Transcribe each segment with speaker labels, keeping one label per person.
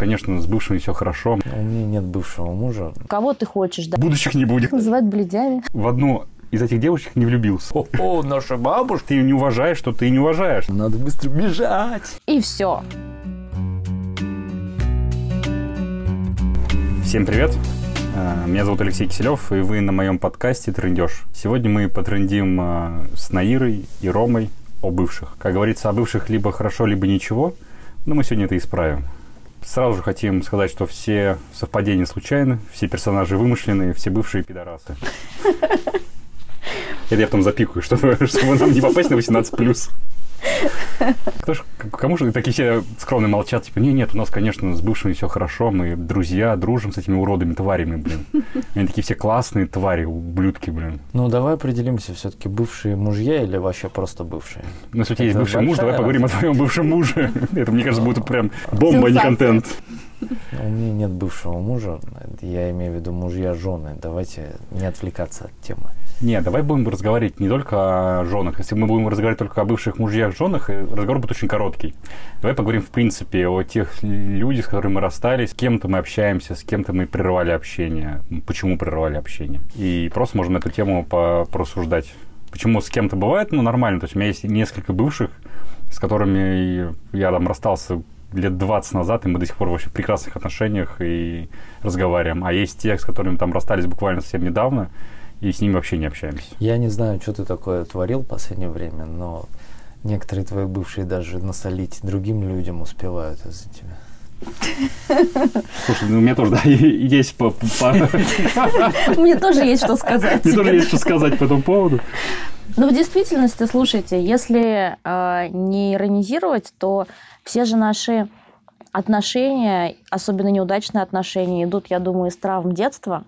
Speaker 1: Конечно, с бывшими все хорошо.
Speaker 2: У меня нет бывшего мужа.
Speaker 3: Кого ты хочешь, да?
Speaker 1: Будущих не будет.
Speaker 3: Называют бледями.
Speaker 1: В одну из этих девочек не влюбился.
Speaker 2: О, о наша бабушка.
Speaker 1: Ты ее не уважаешь, что ты ее не уважаешь.
Speaker 2: Надо быстро бежать.
Speaker 3: И все.
Speaker 1: Всем привет. Э, Меня зовут Алексей Киселев, и вы на моем подкасте «Трендеж». Сегодня мы потрендим э, с Наирой и Ромой о бывших. Как говорится, о бывших либо хорошо, либо ничего, но мы сегодня это исправим. Сразу же хотим сказать, что все совпадения случайны, все персонажи вымышленные, все бывшие пидорасы. Это я потом запикаю, чтобы, чтобы нам не попасть на 18+. Кто ж, кому же такие все скромные молчат, типа, не, нет, у нас, конечно, с бывшими все хорошо, мы друзья, дружим с этими уродами, тварями, блин. Они такие все классные твари, ублюдки, блин.
Speaker 2: Ну, давай определимся, все-таки бывшие мужья или вообще просто бывшие?
Speaker 1: Ну, если у тебя есть бывший муж, давай поговорим о твоем бывшем муже. Это, мне кажется, будет прям бомба, а не контент.
Speaker 2: У меня нет бывшего мужа, я имею в виду мужья, жены. Давайте не отвлекаться от темы.
Speaker 1: Не, давай будем разговаривать не только о женах. Если мы будем разговаривать только о бывших мужьях, женах, э, разговор будет очень короткий. Давай поговорим, в принципе, о тех людях, с которыми мы расстались, с кем-то мы общаемся, с кем-то мы прервали общение, почему прервали общение. И просто можем эту тему по- порассуждать. Почему с кем-то бывает, ну, нормально. То есть у меня есть несколько бывших, с которыми я там расстался лет 20 назад, и мы до сих пор вообще в прекрасных отношениях и разговариваем. А есть те, с которыми там расстались буквально совсем недавно, и с ними вообще не общаемся.
Speaker 2: Я не знаю, что ты такое творил в последнее время, но некоторые твои бывшие даже насолить другим людям успевают из-за тебя.
Speaker 1: Слушай, ну, у меня тоже, да, есть по...
Speaker 3: Мне тоже есть что сказать.
Speaker 1: Мне тоже есть что сказать по этому поводу.
Speaker 3: Ну, в действительности, слушайте, если э, не иронизировать, то все же наши отношения, особенно неудачные отношения, идут, я думаю, из травм детства,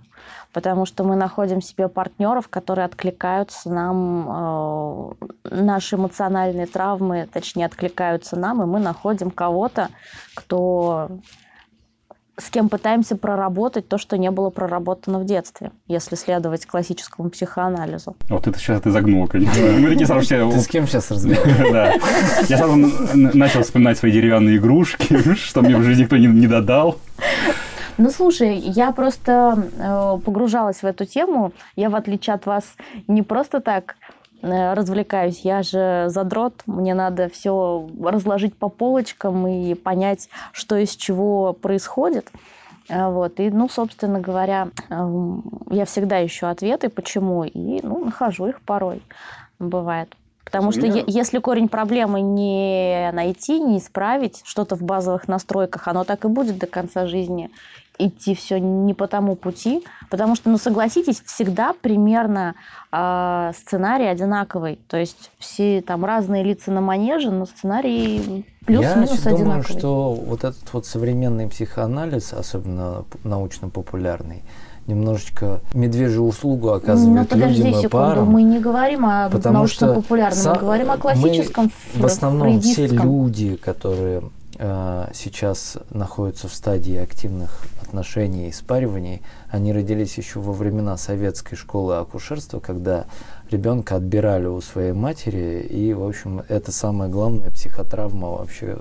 Speaker 3: потому что мы находим себе партнеров, которые откликаются нам, э, наши эмоциональные травмы, точнее, откликаются нам, и мы находим кого-то, кто с кем пытаемся проработать то, что не было проработано в детстве, если следовать классическому психоанализу.
Speaker 1: Вот это сейчас ты загнула, конечно. Мы такие сразу все...
Speaker 2: Ты с кем сейчас разговариваешь?
Speaker 1: Да. Я сразу начал вспоминать свои деревянные игрушки, что мне в жизни никто не додал.
Speaker 3: Ну, слушай, я просто э, погружалась в эту тему. Я, в отличие от вас, не просто так э, развлекаюсь. Я же задрот. Мне надо все разложить по полочкам и понять, что из чего происходит. Э, Вот. И, ну, собственно говоря, эм, я всегда ищу ответы, почему, и, ну, нахожу их порой. Бывает. Потому что е- если корень проблемы не найти, не исправить, что-то в базовых настройках, оно так и будет до конца жизни идти все не по тому пути, потому что, ну согласитесь, всегда примерно э, сценарий одинаковый, то есть все там разные лица на манеже, но сценарий плюс-минус
Speaker 2: Я думаю,
Speaker 3: одинаковый.
Speaker 2: что вот этот вот современный психоанализ, особенно научно-популярный, немножечко медвежью услугу
Speaker 3: Ну
Speaker 2: оказывает
Speaker 3: подожди
Speaker 2: людям и
Speaker 3: секунду,
Speaker 2: парам.
Speaker 3: мы не говорим о научно-популярном, мы говорим о
Speaker 2: мы
Speaker 3: классическом,
Speaker 2: В основном все люди, которые сейчас находятся в стадии активных отношений и спариваний, они родились еще во времена советской школы акушерства, когда ребенка отбирали у своей матери, и, в общем, это самая главная психотравма вообще.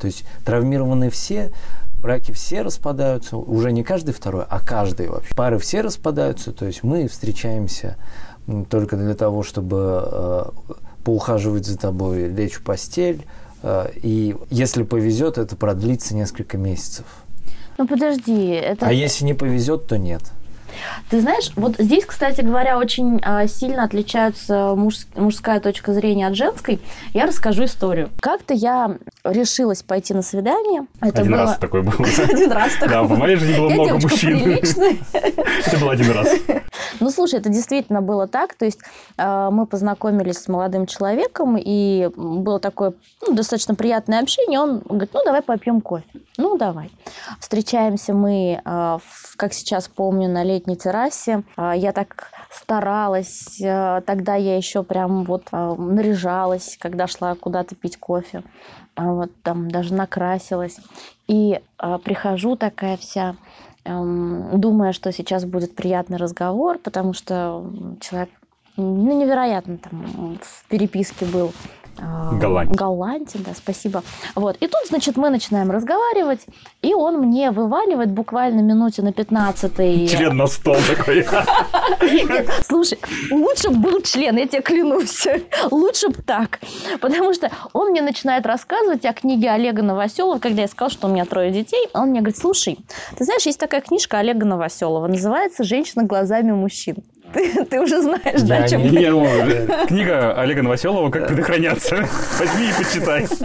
Speaker 2: То есть травмированы все, браки все распадаются, уже не каждый второй, а каждый вообще. Пары все распадаются, то есть мы встречаемся только для того, чтобы э, поухаживать за тобой, лечь в постель, э, и если повезет, это продлится несколько месяцев.
Speaker 3: Ну подожди, это...
Speaker 2: А если не повезет, то нет.
Speaker 3: Ты знаешь, вот здесь, кстати говоря, очень а, сильно отличаются муж- мужская точка зрения от женской. Я расскажу историю. Как-то я решилась пойти на свидание. Это
Speaker 1: Один
Speaker 3: было
Speaker 1: раз такой был.
Speaker 3: один раз
Speaker 1: Да,
Speaker 3: такое.
Speaker 1: в моей жизни было много мужчин. Это был один раз.
Speaker 3: Ну, слушай, это действительно было так. То есть э, мы познакомились с молодым человеком, и было такое ну, достаточно приятное общение. Он говорит, ну, давай попьем кофе. Ну, давай. Встречаемся мы, в- как сейчас помню, на летней террасе. Э, Я так старалась. э, Тогда я еще прям вот э, наряжалась, когда шла куда-то пить кофе. А Вот там даже накрасилась. И э, прихожу такая вся эм, думая, что сейчас будет приятный разговор, потому что человек ну, невероятно там в переписке был. А,
Speaker 1: Галанте.
Speaker 3: Галанте, да, спасибо. Вот. И тут, значит, мы начинаем разговаривать, и он мне вываливает буквально минуте на 15
Speaker 1: Член на стол такой.
Speaker 3: Слушай, лучше б был член, я тебе клянусь. Лучше бы так. Потому что он мне начинает рассказывать о книге Олега Новоселова, когда я сказала, что у меня трое детей. Он мне говорит, слушай, ты знаешь, есть такая книжка Олега Новоселова, называется «Женщина глазами мужчин». Ты, ты уже знаешь, да, о чем
Speaker 2: не-
Speaker 3: я?
Speaker 1: Ну, Книга Олега Новоселова «Как предохраняться». Возьми и почитай.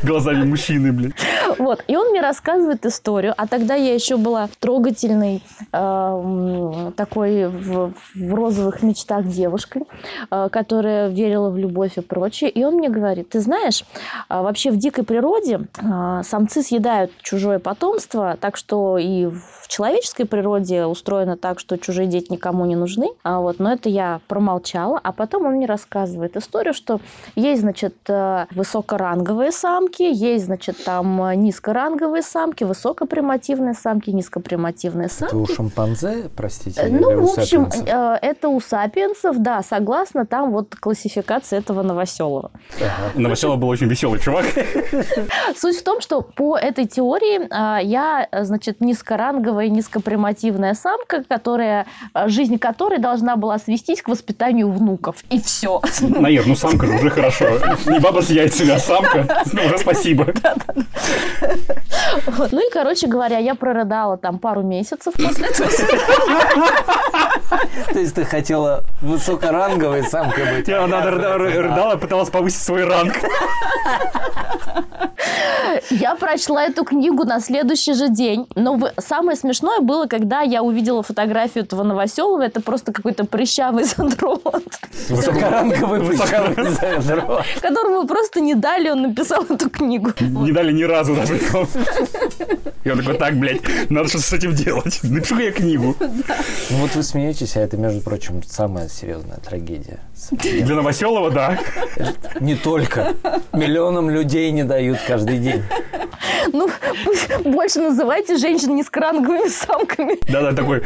Speaker 1: Глазами мужчины, блин.
Speaker 3: Вот. И он мне рассказывает историю, а тогда я еще была трогательной, э, м, такой в, в розовых мечтах девушкой, э, которая верила в любовь и прочее. И он мне говорит, ты знаешь, а, вообще в дикой природе а, самцы съедают чужое потомство, так что и в человеческой природе устроено так, что чужие дети никому не нужны. А вот, но это я промолчала, а потом он мне рассказывает историю, что есть, значит, э, высокоранговые самки, есть, значит, там э, низкоранговые самки, высокопримативные самки, низкопримативные
Speaker 2: Это
Speaker 3: самки.
Speaker 2: у шимпанзе, простите,
Speaker 3: Э,
Speaker 2: или
Speaker 3: Ну, в общем,
Speaker 2: сапиенсов?
Speaker 3: э, это у сапиенсов, да, согласно там вот классификации этого Новоселова.
Speaker 2: Ага.
Speaker 1: Новоселов был очень веселый чувак.
Speaker 3: Суть в том, что по этой теории а, я, значит, низкоранговая, низкопримативная самка, которая, а, жизнь которой должна была свестись к воспитанию внуков. И все.
Speaker 1: Наир, ну самка же уже хорошо. Не баба с яйцами, а самка. Спасибо.
Speaker 3: Ну и, короче говоря, я прорыдала там пару месяцев после этого.
Speaker 2: То есть ты хотела высокоранговой самкой быть?
Speaker 1: Я- Она рыда- рыдала, пыталась повысить свой ранг.
Speaker 3: Я прочла эту книгу на следующий же день. Но самое смешное было, когда я увидела фотографию этого Новоселова. Это просто какой-то прыщавый задрот,
Speaker 2: Высокоранговый
Speaker 1: Высокоранговый.
Speaker 2: причем задрот.
Speaker 3: которому просто не дали, он написал эту книгу.
Speaker 1: Не дали ни разу даже. И он такой, так, блядь, надо что-то с этим делать. напишу я книгу.
Speaker 2: Вот вы смеетесь, а это, между прочим, самая серьезная трагедия.
Speaker 1: Для Новоселова, да.
Speaker 2: Не только. Миллионам людей не дают каждый день.
Speaker 3: Ну, пусть больше называйте женщин низкоранговыми самками.
Speaker 1: Да-да, такой,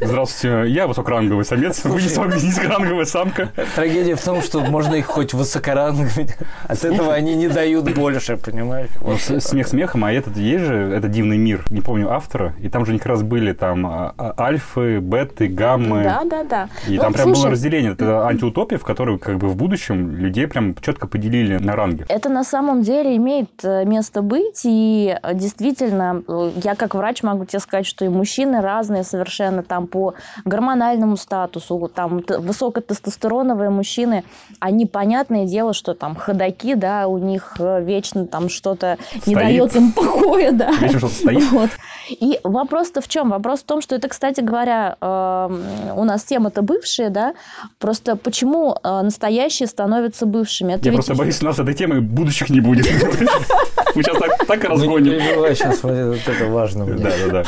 Speaker 1: здравствуйте, я высокоранговый самец, вы низко- низкоранговая самка.
Speaker 2: Трагедия в том, что можно их хоть высокоранговыми, от этого они не дают больше, понимаешь?
Speaker 1: Ну, с- Смех смехом, а этот есть же, это дивный мир, не помню автора, и там же как раз были там а, а, альфы, беты, гаммы.
Speaker 3: Да, да, да.
Speaker 1: И
Speaker 3: Ну,
Speaker 1: там прям было
Speaker 3: слушай,
Speaker 1: разделение. Это антиутопия, в которой как бы в будущем людей прям четко поделили на ранги.
Speaker 3: Это на самом деле имеет э, место быть, и э, действительно, э, я как врач могу тебе сказать, что и мужчины разные совершенно там по гормональному статусу, там высокотестостероновые мужчины, они, понятное дело, что там ходаки, да, у них вечно там что-то не дает им покоя, да.
Speaker 1: Вечно что-то стоит.
Speaker 3: Вот. И вопрос-то в чем? Вопрос в том, что это, кстати говоря, эм, у нас тема-то бывшие, да, просто почему э, настоящие становятся бывшими? Это
Speaker 1: Я
Speaker 3: ведь
Speaker 1: просто боюсь, у нас этой темы будущих не будет. Мы сейчас так,
Speaker 2: Ну, не
Speaker 1: разгоним.
Speaker 2: переживай, сейчас вот это важно.
Speaker 1: Да, да, да.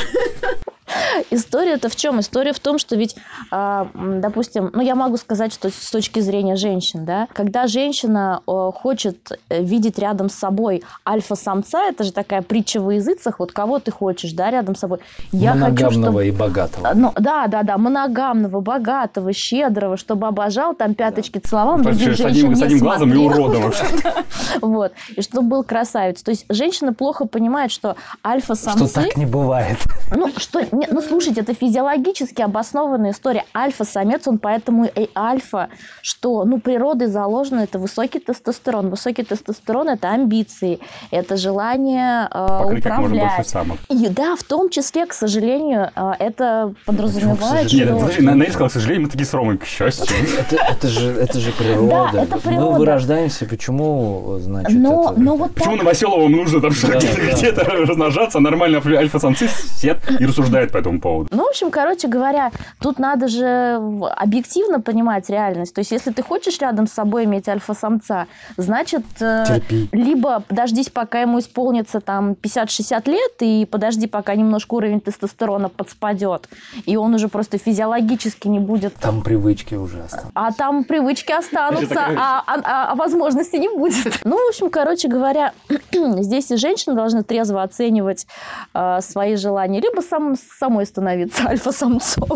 Speaker 3: История-то в чем? История в том, что ведь, а, допустим, ну я могу сказать, что с точки зрения женщин, да, когда женщина хочет э, видеть рядом с собой альфа-самца, это же такая притча во языцах, вот кого ты хочешь, да, рядом с собой. Я хочу,
Speaker 2: Моногамного
Speaker 3: чтобы...
Speaker 2: и богатого.
Speaker 3: Ну, да, да, да, моногамного, богатого, щедрого, чтобы обожал, там пяточки целовал,
Speaker 1: То есть
Speaker 3: других
Speaker 1: с
Speaker 3: женщин
Speaker 1: одним, с
Speaker 3: не
Speaker 1: одним глазом и
Speaker 3: смотрел.
Speaker 1: уродом вообще.
Speaker 3: Вот. И чтобы был красавец. То есть женщина плохо понимает, что альфа-самцы...
Speaker 2: Что так не бывает.
Speaker 3: Ну, что, не- ну, слушайте, это физиологически обоснованная история. Альфа-самец, он поэтому и альфа, что, ну, природой заложено, это высокий тестостерон. Высокий тестостерон – это амбиции, это желание э,
Speaker 1: Покрыть как можно больше
Speaker 3: управлять.
Speaker 1: самок.
Speaker 3: И да, в том числе, к сожалению, э, это подразумевает,
Speaker 1: Нет,
Speaker 3: что...
Speaker 1: подожди, на- Наир сказал, к сожалению, мы такие с Ромой, к счастью.
Speaker 2: Это, это же, это же природа.
Speaker 3: Да, это
Speaker 2: Мы
Speaker 3: природа.
Speaker 2: вырождаемся, почему, значит,
Speaker 3: Но,
Speaker 2: это...
Speaker 3: но вот
Speaker 1: Почему
Speaker 3: так-
Speaker 1: Новоселовым нужно там
Speaker 2: Да,
Speaker 1: где-то
Speaker 2: да.
Speaker 1: размножаться, а нормально альфа- альфа-самцы сидят и рассуждают по этому поводу?
Speaker 3: Ну, в общем, короче говоря, тут надо же объективно понимать реальность. То есть, если ты хочешь рядом с собой иметь альфа-самца, значит, э,
Speaker 2: Терпи.
Speaker 3: либо подождись, пока ему исполнится там 50-60 лет, и подожди, пока немножко уровень тестостерона подспадет, и он уже просто физиологически не будет
Speaker 2: Там привычки уже остались.
Speaker 3: а там привычки останутся, а, а- а- а возможности не будет. Ну, в общем, короче говоря, здесь и женщины должны трезво оценивать э, свои желания, либо сам, самой самой становиться альфа-самцом.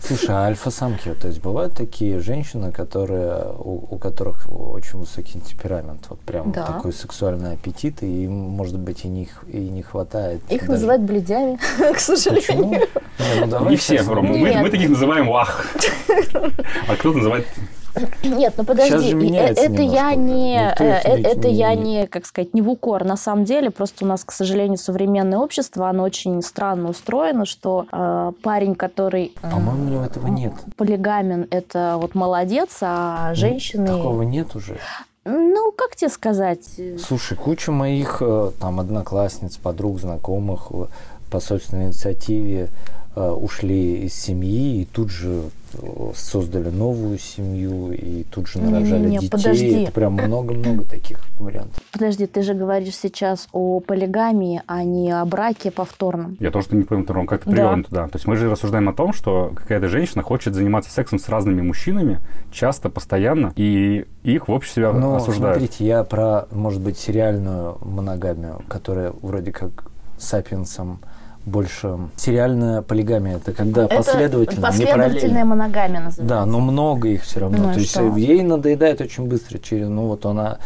Speaker 2: Слушай, а альфа-самки, то есть бывают такие женщины, которые, у, у которых очень высокий темперамент, вот прям
Speaker 3: Да.
Speaker 2: такой сексуальный аппетит, и им, может быть, и не, и не хватает.
Speaker 3: Их
Speaker 2: даже-
Speaker 3: называют бледями, к
Speaker 2: Почему?
Speaker 3: сожалению.
Speaker 2: Не, ну давай
Speaker 1: Не все, Ром, мы, мы таких называем вах. А кто-то называет...
Speaker 3: Нет, ну подожди,
Speaker 2: меняется
Speaker 3: это я
Speaker 2: немножко, никто
Speaker 3: э, э,
Speaker 2: не-
Speaker 3: это я
Speaker 2: не-
Speaker 3: как сказать, не в укор. На самом деле, просто у нас, к сожалению, современное общество, оно очень странно устроено, что э, парень, который э,
Speaker 2: По-моему, этого нет.
Speaker 3: полигамен, это вот молодец, а женщины,
Speaker 2: Такого нет уже.
Speaker 3: ну как тебе сказать?
Speaker 2: Слушай, куча моих э, там одноклассниц, подруг, знакомых э, по собственной инициативе э, ушли из семьи и тут же э, создали новую семью и тут же нарожали
Speaker 3: Не-не-не,
Speaker 2: детей.
Speaker 3: подожди.
Speaker 2: Это прям много-много таких вариантов.
Speaker 3: Подожди, ты же говоришь сейчас о полигамии, а не о браке повторном.
Speaker 1: Я тоже не понял, Ром, как ты
Speaker 3: Да.
Speaker 1: привел туда. То есть мы же рассуждаем о том, что какая-то женщина хочет заниматься сексом с разными мужчинами, часто, постоянно, и их в обществе
Speaker 2: Но
Speaker 1: осуждают.
Speaker 2: смотрите, я про, может быть, сериальную моногамию, которая вроде как сапиенсам больше... Сериальная полигамия, это когда последовательно, не
Speaker 3: последовательная
Speaker 2: параллельно.
Speaker 3: моногамия называется.
Speaker 2: Да, но много их все равно.
Speaker 3: Ну и
Speaker 2: То есть
Speaker 3: что?
Speaker 2: э, ей надоедает очень быстро. Через, ну вот она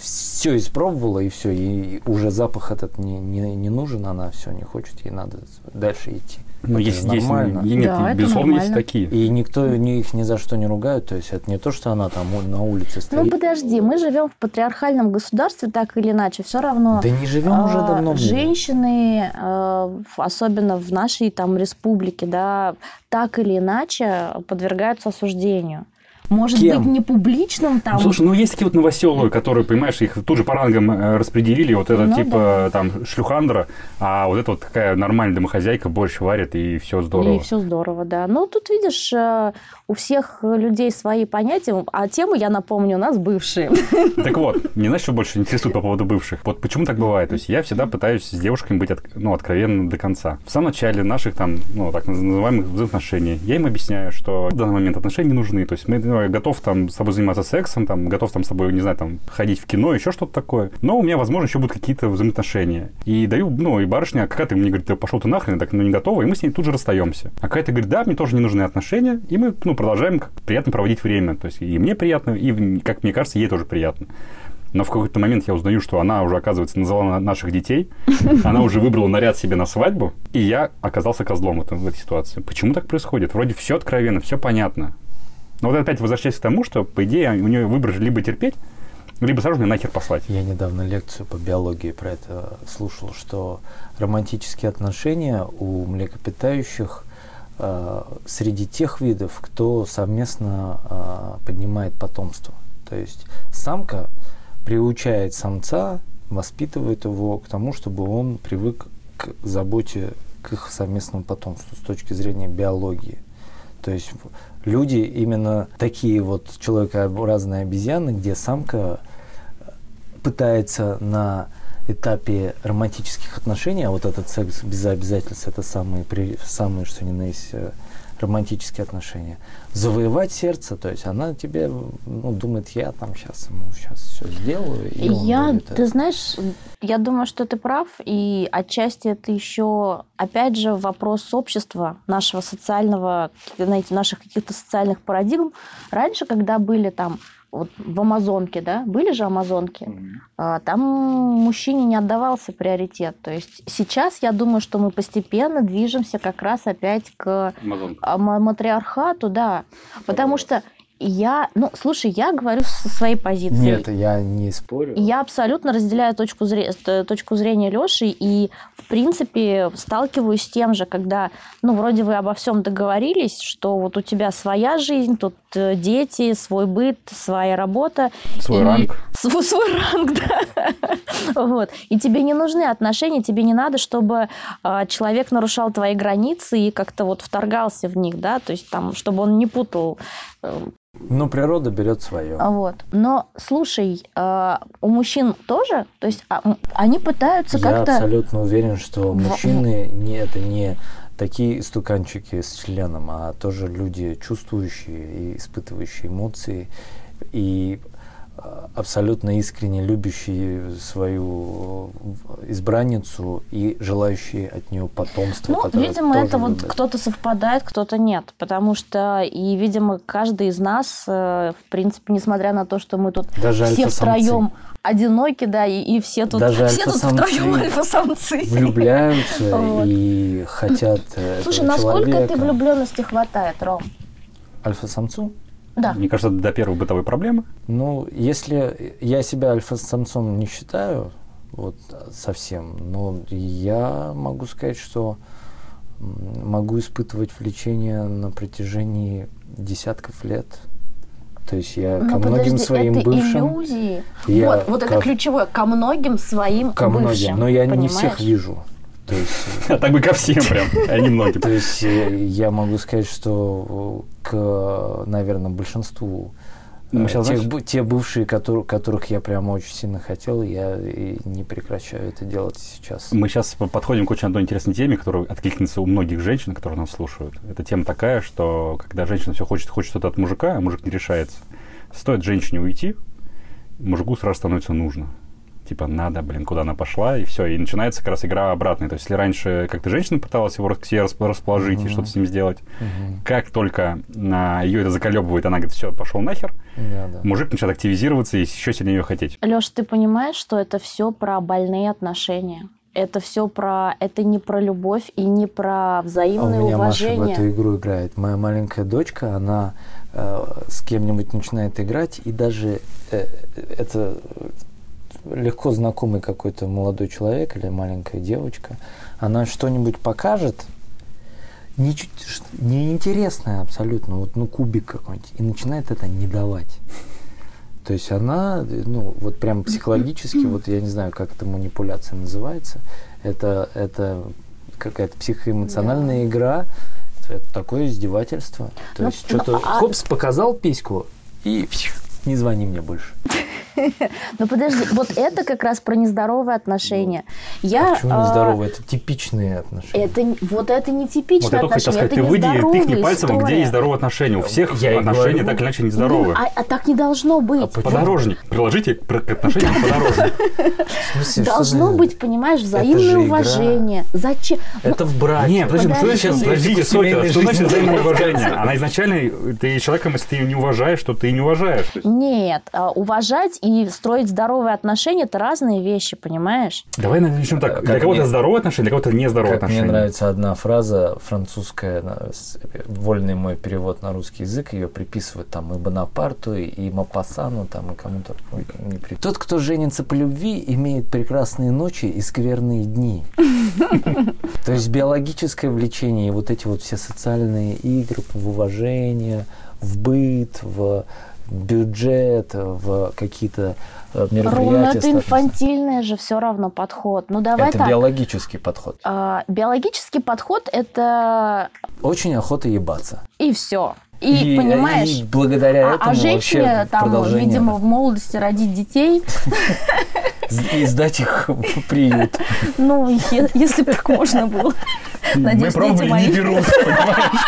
Speaker 2: все испробовала и все, ей уже запах этот не, не, не нужен, она все не хочет, ей надо дальше идти.
Speaker 1: Но
Speaker 2: Это
Speaker 1: есть, есть,
Speaker 2: нормально.
Speaker 1: и нет,
Speaker 3: Да,
Speaker 1: безусловно, есть
Speaker 3: нормально.
Speaker 1: такие.
Speaker 2: И никто ни- их ни за что не ругает, то есть это не то, что она там на улице
Speaker 3: Ну
Speaker 2: стоит.
Speaker 3: подожди, мы живем в патриархальном государстве, так или иначе, все равно.
Speaker 2: да не живем уже
Speaker 3: а,
Speaker 2: давно.
Speaker 3: Женщины, в- особенно в нашей там республике, да, так или иначе подвергаются осуждению. Может
Speaker 2: Кем?
Speaker 3: быть, не публичным там.
Speaker 1: Ну, Слушай, ну есть такие вот новоселые, которые, понимаешь, их тут же по рангам э, распределили. Вот это
Speaker 3: Ну
Speaker 1: типа там шлюхандра, а вот это вот такая нормальная домохозяйка борщ варит, и все здорово.
Speaker 3: И все здорово, да. Ну, тут, видишь, э, у всех людей свои понятия, а темы, я напомню, у нас бывшие.
Speaker 1: Так вот, меня знаешь, что больше интересует по поводу бывших? Вот почему так бывает? То есть я всегда пытаюсь с девушками быть от- ну, откровенным до конца. В самом начале наших там, ну, так называемых взаимоотношений, я им объясняю, что в данный момент отношения не нужны. То есть мы, ну, я готов там с тобой заниматься сексом, там, готов там с тобой, не знаю, там, ходить в кино, еще что-то такое. Но у меня, возможно, еще будут какие-то взаимоотношения. И даю, ну, и барышня, какая-то мне говорит, да пошел ты нахрен, я так, ну, не готова, и мы с ней тут же расстаемся. А какая-то говорит, да, мне тоже не нужны отношения, и мы, ну, продолжаем как приятно проводить время. То есть и мне приятно, и, как мне кажется, ей тоже приятно. Но в какой-то момент я узнаю, что она уже, оказывается, назвала на- наших детей. Она уже выбрала наряд себе на свадьбу. И я оказался козлом в, этом, в этой ситуации. Почему так происходит? Вроде все откровенно, все понятно. Но вот опять возвращаясь к тому, что, по идее, у нее выбор же либо терпеть, либо сразу меня нахер послать.
Speaker 2: Я недавно лекцию по биологии про это слушал, что романтические отношения у млекопитающих э, среди тех видов, кто совместно э, поднимает потомство. То есть самка приучает самца, воспитывает его к тому, чтобы он привык к заботе к их совместному потомству с точки зрения биологии. То есть люди именно такие вот человекообразные обезьяны, где самка э, пытается на этапе романтических отношений, а вот этот секс без обязательств, это самые, при- самые что ни на есть, э, романтические отношения, завоевать сердце, то есть она тебе, ну, думает, я там сейчас ему сейчас все сделаю. И
Speaker 3: Я, ты знаешь, я думаю, что ты прав, и отчасти это еще, опять же, вопрос общества, нашего социального, знаете, наших каких-то социальных парадигм. Раньше, когда были там вот в Амазонке, да, были же Амазонки, а, там мужчине не отдавался приоритет. То есть сейчас я думаю, что мы постепенно движемся как раз опять к ма- матриархату, да. Потому что я, ну, слушай, я говорю со своей позиции.
Speaker 2: Нет, я не спорю.
Speaker 3: Я абсолютно разделяю точку, зре- т- точку зрения Леши и, в принципе, сталкиваюсь с тем же, когда, ну, вроде вы обо всем договорились, что вот у тебя своя жизнь, тут э, дети, свой быт, своя работа.
Speaker 1: Свой
Speaker 3: И-
Speaker 1: ранг.
Speaker 3: Свой, свой ранг, да. Вот. И тебе не нужны отношения, тебе не надо, чтобы а, человек нарушал твои границы и как-то вот вторгался в них, да, то есть там, чтобы он не путал
Speaker 2: Но природа берет свое.
Speaker 3: а Вот. Но слушай, а, у мужчин тоже, то есть а, они пытаются
Speaker 2: Я
Speaker 3: как-то.
Speaker 2: абсолютно уверен, что мужчины не это не такие стуканчики с членом, а тоже люди чувствующие и испытывающие эмоции. И абсолютно искренне любящий свою избранницу и желающий от нее потомство.
Speaker 3: Ну, видимо, это вот
Speaker 2: любит.
Speaker 3: кто-то совпадает, кто-то нет. Потому что, и, видимо, каждый из нас, э, в принципе, несмотря на то, что мы тут
Speaker 2: Даже
Speaker 3: все втроем одиноки, да, и, и все тут,
Speaker 2: Даже
Speaker 3: все тут втроем альфа-самцы.
Speaker 2: влюбляются
Speaker 3: Вот.
Speaker 2: и хотят э,
Speaker 3: Слушай, насколько
Speaker 2: человека.
Speaker 3: этой влюбленности хватает, Ром?
Speaker 2: Альфа-самцу?
Speaker 3: Да.
Speaker 1: Мне кажется, до первой бытовой проблемы.
Speaker 2: Ну, если я себя альфа-самцом не считаю, вот совсем, но я могу сказать, что могу испытывать влечение на протяжении десятков лет. То есть я
Speaker 3: Ну,
Speaker 2: ко многим
Speaker 3: подожди,
Speaker 2: своим
Speaker 3: это
Speaker 2: бывшим,
Speaker 3: иллюзии.
Speaker 2: Я
Speaker 3: вот, вот это
Speaker 2: ко-
Speaker 3: ключевое. Ко многим своим
Speaker 2: ко многим,
Speaker 3: бывшим.
Speaker 2: но я не
Speaker 3: понимаешь?
Speaker 2: всех вижу. То есть
Speaker 1: А так бы ко всем прям, а не многим.
Speaker 2: То есть э, я могу сказать, что э, к, наверное, большинству э, тех,
Speaker 1: знаешь-
Speaker 2: те бывшие, котор- которых я прямо очень сильно хотел, я и не прекращаю это делать сейчас.
Speaker 1: Мы сейчас подходим к очень одной интересной теме, которая откликнется у многих женщин, которые нас слушают. Эта тема такая, что когда женщина все хочет, хочет что-то от мужика, а мужик не решается, стоит женщине уйти, мужику сразу становится нужно. Типа, надо, блин, куда она пошла, и все. И начинается как раз игра обратная. То есть, если раньше как-то женщина пыталась его к себе расп- расположить и
Speaker 2: Мгм.
Speaker 1: что-то с ним сделать,
Speaker 2: Мгм.
Speaker 1: как только на ее это заколебывает, она говорит, все, пошел нахер,
Speaker 2: Да, да.
Speaker 1: мужик начинает активизироваться и еще сильнее ее хотеть.
Speaker 3: Леш, ты понимаешь, что это все про больные отношения? Это все про... Это не про любовь и не про
Speaker 2: А у
Speaker 3: взаимное
Speaker 2: меня Маша в
Speaker 3: уважение.
Speaker 2: эту игру играет. Моя маленькая дочка, она э, с кем-нибудь начинает играть, и даже э, это легко знакомый какой-то молодой человек или маленькая девочка, она что-нибудь покажет, ничуть, неинтересное абсолютно, вот ну кубик какой-нибудь, и начинает это не давать. То есть она, ну, вот прям психологически, вот я не знаю, как эта манипуляция называется, это, это какая-то психоэмоциональная игра, это такое издевательство. То
Speaker 3: Ну,
Speaker 2: есть
Speaker 3: ну,
Speaker 2: что-то,
Speaker 3: а-
Speaker 2: хопс, показал письку, и не звони мне больше.
Speaker 3: Но подожди, вот это как раз про нездоровые отношения. Я,
Speaker 2: а почему
Speaker 3: а,
Speaker 2: нездоровые? Это типичные отношения.
Speaker 3: Это, вот это не типичное
Speaker 1: Вот я только хотел
Speaker 3: отношение,
Speaker 1: сказать,
Speaker 3: это
Speaker 1: ты выйди, тыкни пальцем, где есть здоровые отношения. У всех
Speaker 2: Я
Speaker 1: отношения так или иначе нездоровые.
Speaker 3: А, а так не должно быть.
Speaker 2: А?
Speaker 1: Подорожник. Приложите пр- к отношениям подорожник.
Speaker 2: В смысле, что
Speaker 3: Должно быть, понимаешь, взаимное уважение. Зачем?
Speaker 2: Это в браке.
Speaker 1: Нет, подожди, ну что
Speaker 2: Сейчас
Speaker 1: подождите,
Speaker 2: семейной
Speaker 1: что значит взаимное уважение? Она изначально, ты человеком, если ты ее не уважаешь, то ты и не уважаешь.
Speaker 3: Нет, уважать и строить здоровые отношения – это разные вещи, понимаешь?
Speaker 1: Давай начнем так. Для
Speaker 2: Как
Speaker 1: кого-то
Speaker 2: мне-
Speaker 1: здоровые отношения, для кого-то нездоровые
Speaker 2: Как мне
Speaker 1: отношения.
Speaker 2: нравится одна фраза французская, вольный мой перевод на русский язык, ее приписывают там и Бонапарту, и, Мапассану, там, и кому-то. ой, не при- Тот, кто женится по любви, имеет прекрасные ночи и скверные дни. То есть биологическое влечение и вот эти вот все социальные игры в уважение, в быт, в бюджет, в какие-то э,
Speaker 3: ну
Speaker 2: мероприятия.
Speaker 3: это инфантильный же все равно подход. Ну давай
Speaker 2: Это
Speaker 3: так.
Speaker 2: биологический подход.
Speaker 3: А, биологический подход – это
Speaker 2: Очень охота ебаться.
Speaker 3: и все. И, понимаешь,
Speaker 2: и благодаря
Speaker 3: а,
Speaker 2: этому
Speaker 3: а женщине
Speaker 2: вообще
Speaker 3: там, видимо, в молодости родить детей,
Speaker 2: и сдать их в приют.
Speaker 3: ну, если бы так можно было.
Speaker 1: Мы
Speaker 3: Надеюсь, дети
Speaker 1: пробовали, не берут, понимаешь?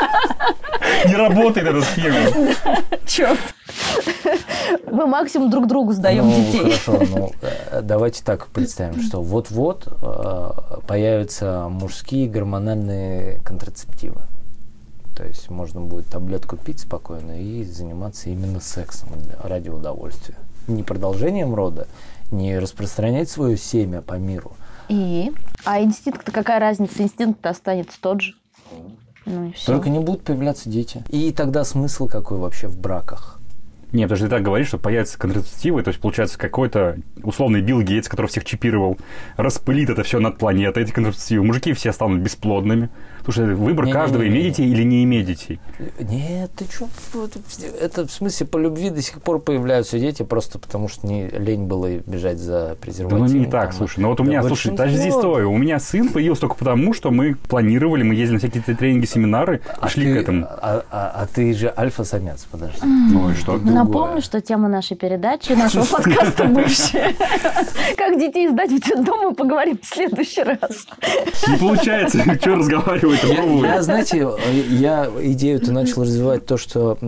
Speaker 1: Не работает эта схема.
Speaker 3: Черт. Мы максимум друг другу сдаем
Speaker 2: ну,
Speaker 3: детей.
Speaker 2: хорошо, ну, э, давайте так представим, что вот-вот э, появятся мужские гормональные контрацептивы. То есть можно будет таблетку пить спокойно и заниматься именно сексом ради удовольствия. Не продолжением рода, не распространять свое семя по миру.
Speaker 3: И? А инстинкт какая разница? Инстинкт останется тот же. Ну и все.
Speaker 2: Только не будут появляться дети. И тогда смысл какой вообще в браках?
Speaker 1: Не, потому что ты так говоришь, что появятся контрацептивы, то есть получается какой-то условный Билл Гейтс, который всех чипировал, распылит это все над планетой, эти контрацептивы. Мужики все станут бесплодными. Потому что выбор
Speaker 2: Не-не-не-не.
Speaker 1: каждого, иметь детей или не иметь детей.
Speaker 2: Нет, ты что? Это в смысле по любви до сих пор появляются дети, просто потому что не лень было бежать за
Speaker 1: Да
Speaker 2: презервативом.
Speaker 1: ну не так,
Speaker 2: там.
Speaker 1: слушай. Ну вот у
Speaker 2: Да
Speaker 1: меня, слушай, подожди,
Speaker 2: большинство.
Speaker 1: стой. У меня сын появился только потому, что мы планировали, мы ездили на всякие тренинги, семинары и
Speaker 2: А
Speaker 1: шли
Speaker 2: ты,
Speaker 1: к этому.
Speaker 2: А, а- а ты же альфа-самец, подожди.
Speaker 1: Ну и что?
Speaker 3: На напомню, что тема нашей передачи, нашего подкаста бывшая. Как детей сдать в детдом, мы поговорим в следующий раз.
Speaker 1: Не получается, что разговаривать,
Speaker 2: я, я, знаете, я идею-то начал развивать то, что